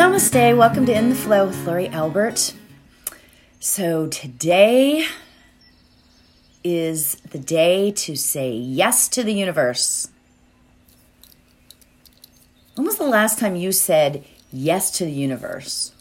Namaste. Welcome to In the Flow with Lori Albert. So, today is the day to say yes to the universe. When was the last time you said yes to the universe?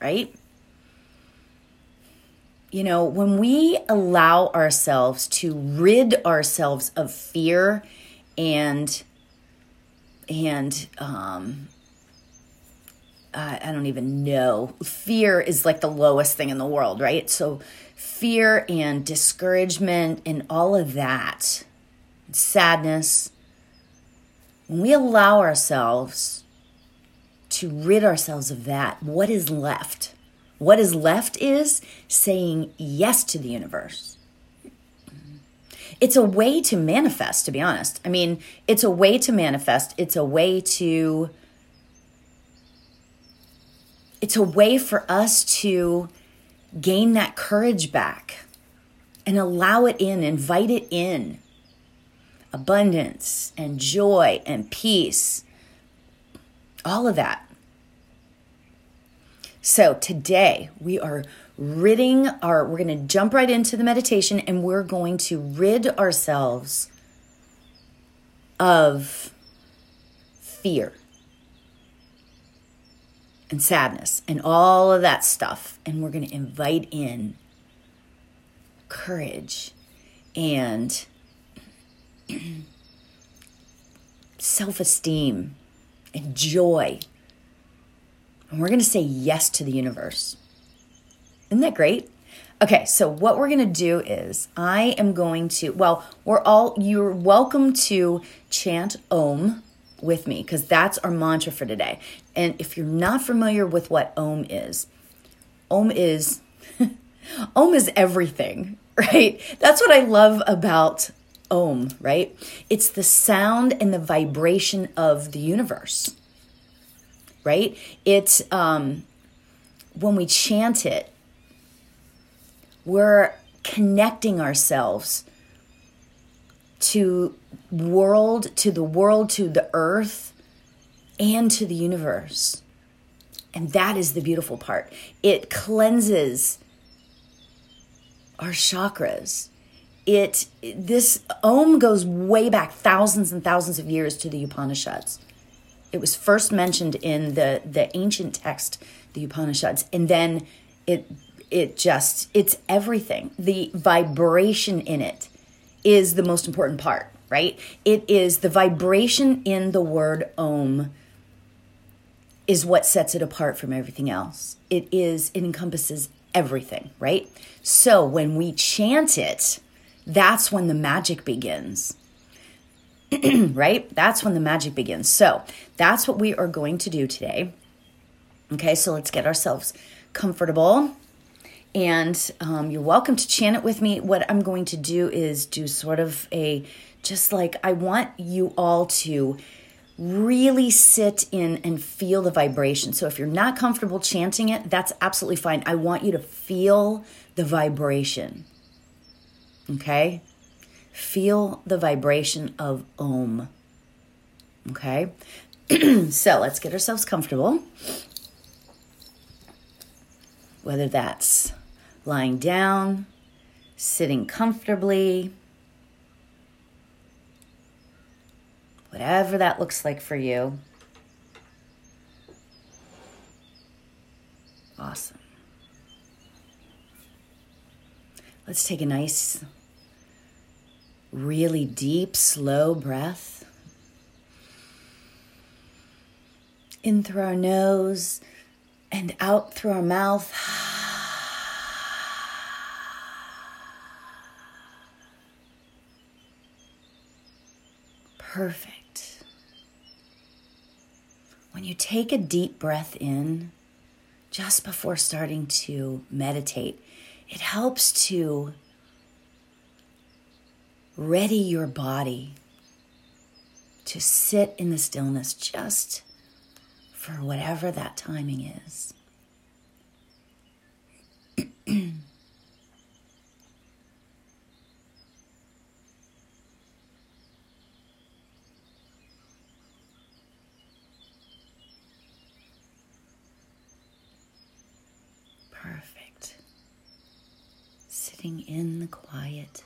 Right? You know, when we allow ourselves to rid ourselves of fear and and um, uh, I don't even know. Fear is like the lowest thing in the world, right? So, fear and discouragement and all of that, sadness, when we allow ourselves to rid ourselves of that, what is left? What is left is saying yes to the universe. It's a way to manifest, to be honest. I mean, it's a way to manifest, it's a way to it's a way for us to gain that courage back and allow it in, invite it in. Abundance and joy and peace, all of that. So today we are ridding our, we're going to jump right into the meditation and we're going to rid ourselves of fear and sadness and all of that stuff. And we're going to invite in courage and self esteem and joy. And we're going to say yes to the universe. Isn't that great? Okay, so what we're going to do is I am going to, well, we're all, you're welcome to chant Om with me because that's our mantra for today. And if you're not familiar with what Om is, Om is Om is everything, right? That's what I love about Om, right? It's the sound and the vibration of the universe, right? It's um, when we chant it, we're connecting ourselves to world, to the world, to the earth, and to the universe. And that is the beautiful part. It cleanses our chakras. It this Om goes way back thousands and thousands of years to the Upanishads. It was first mentioned in the the ancient text, the Upanishads, and then it it just it's everything. The vibration in it is the most important part, right? It is the vibration in the word Om is what sets it apart from everything else. It is, it encompasses everything, right? So when we chant it, that's when the magic begins. right? That's when the magic begins. So that's what we are going to do today. Okay, so let's get ourselves comfortable and um, you're welcome to chant it with me. What I'm going to do is do sort of a just like I want you all to really sit in and feel the vibration. So if you're not comfortable chanting it, that's absolutely fine. I want you to feel the vibration. Okay? Feel the vibration of Om. Okay? so let's get ourselves comfortable. Whether that's lying down, sitting comfortably, whatever that looks like for you. Awesome. Let's take a nice, really deep, slow breath. In through our nose and out through our mouth. perfect. When you take a deep breath in just before starting to meditate, it helps to ready your body to sit in the stillness just for whatever that timing is. resting in the quiet.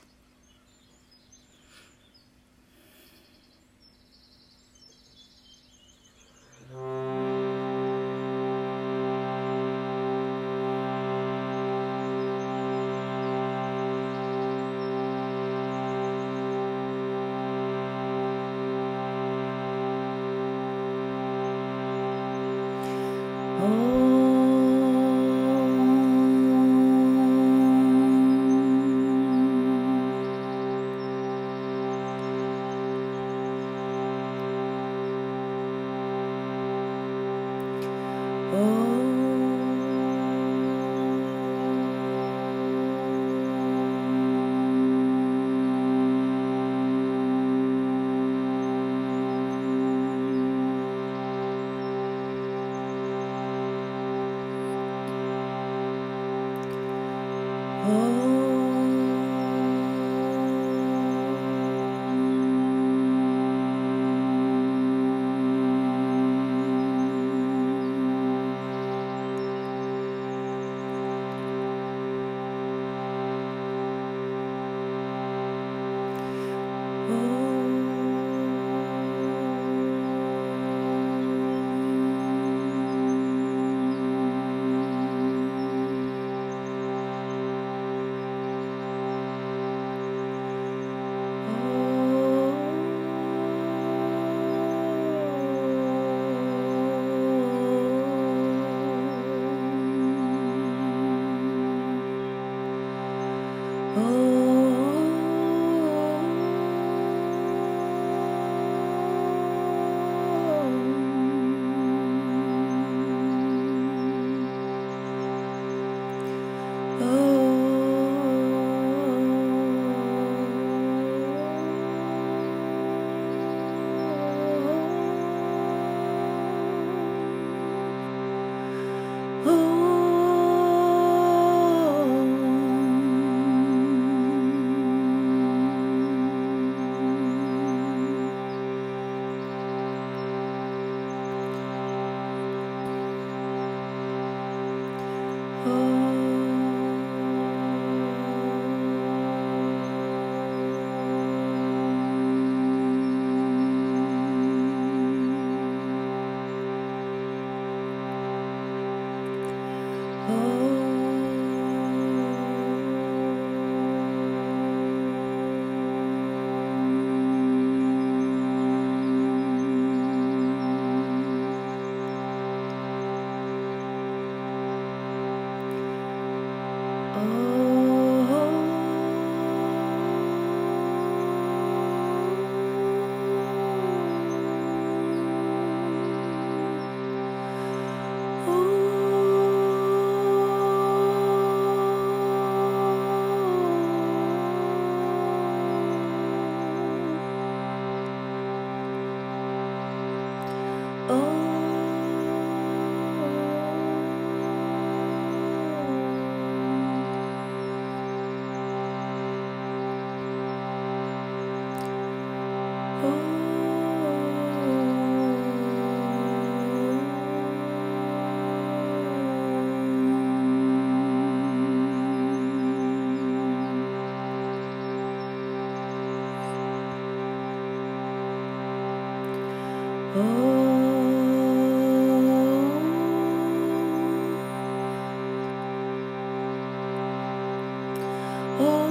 Oh.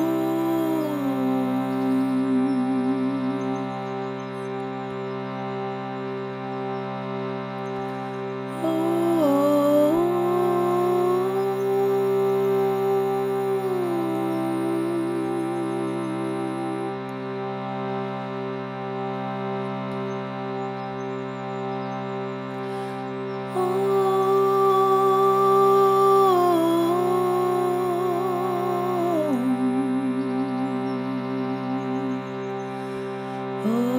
Oh.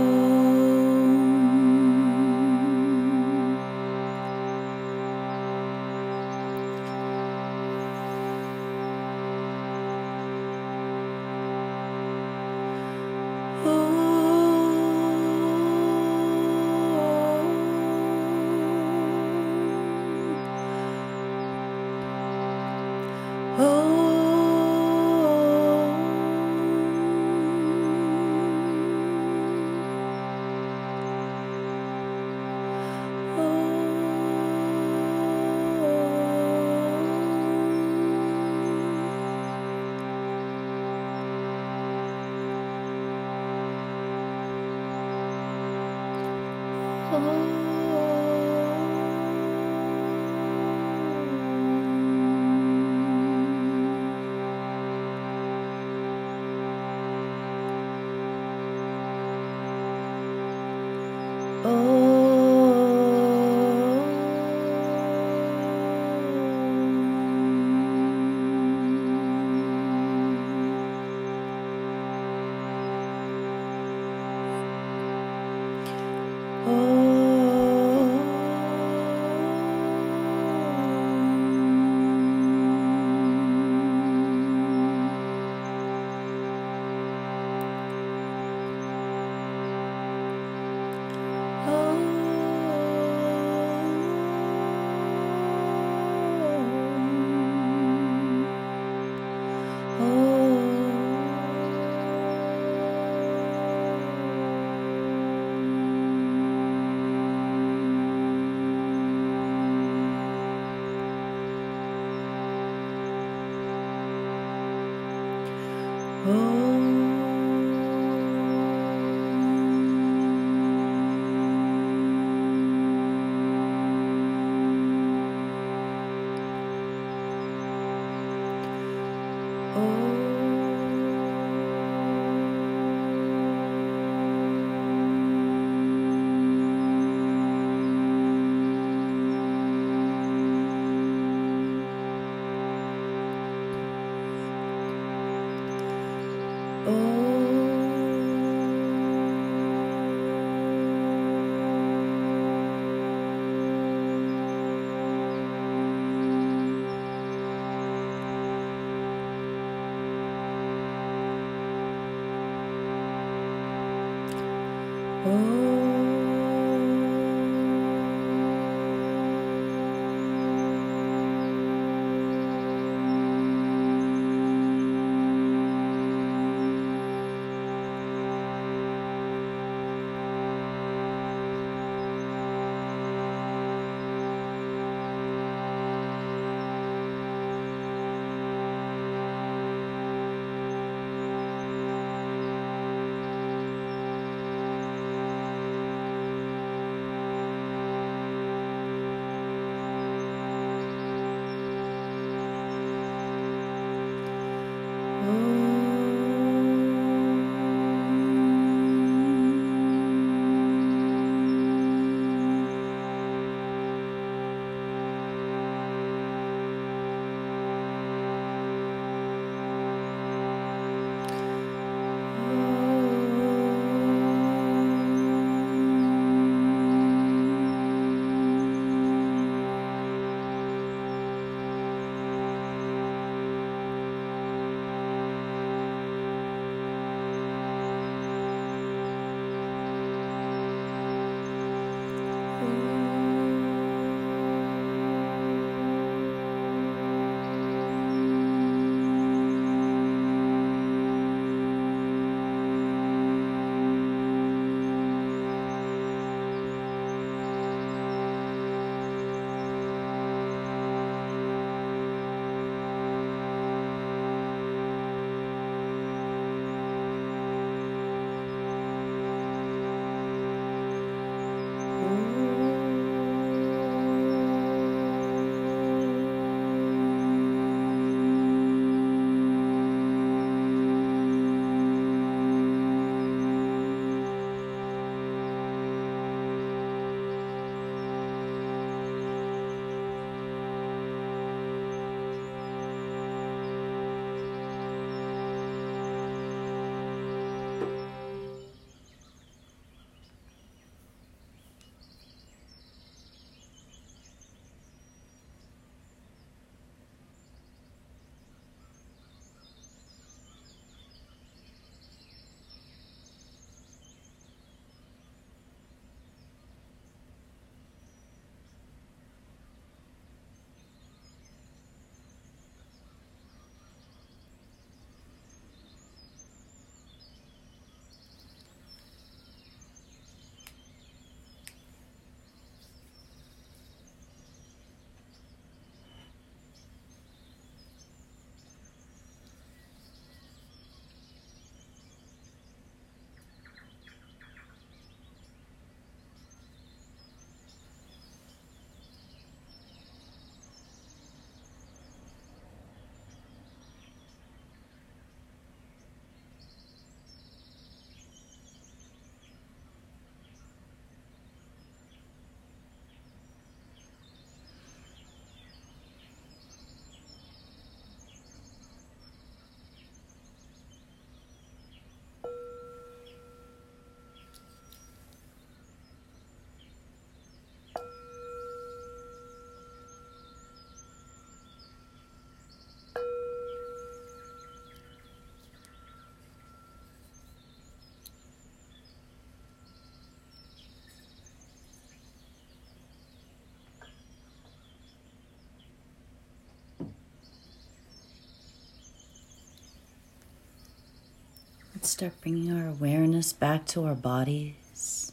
Let's start bringing our awareness back to our bodies.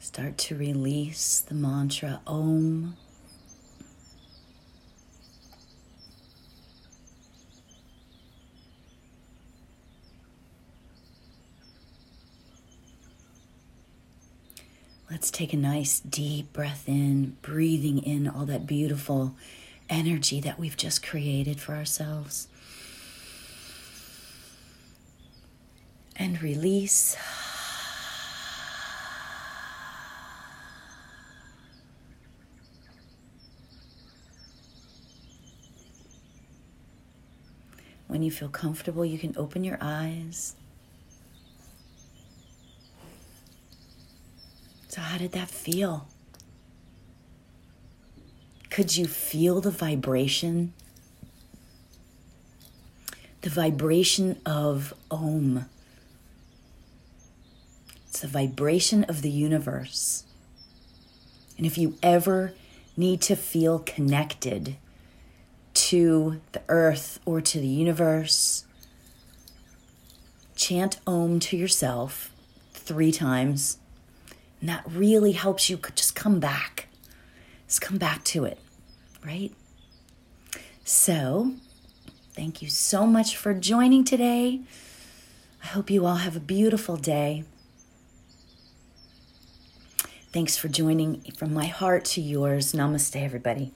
Start to release the mantra Om. Let's take a nice deep breath in, breathing in all that beautiful energy that we've just created for ourselves. And release. When you feel comfortable, you can open your eyes. How did that feel? Could you feel the vibration? The vibration of Om. It's the vibration of the universe. And if you ever need to feel connected to the earth or to the universe, chant Om to yourself three times and that really helps you just come back. Just come back to it, right? So, thank you so much for joining today. I hope you all have a beautiful day. Thanks for joining from my heart to yours. Namaste, everybody.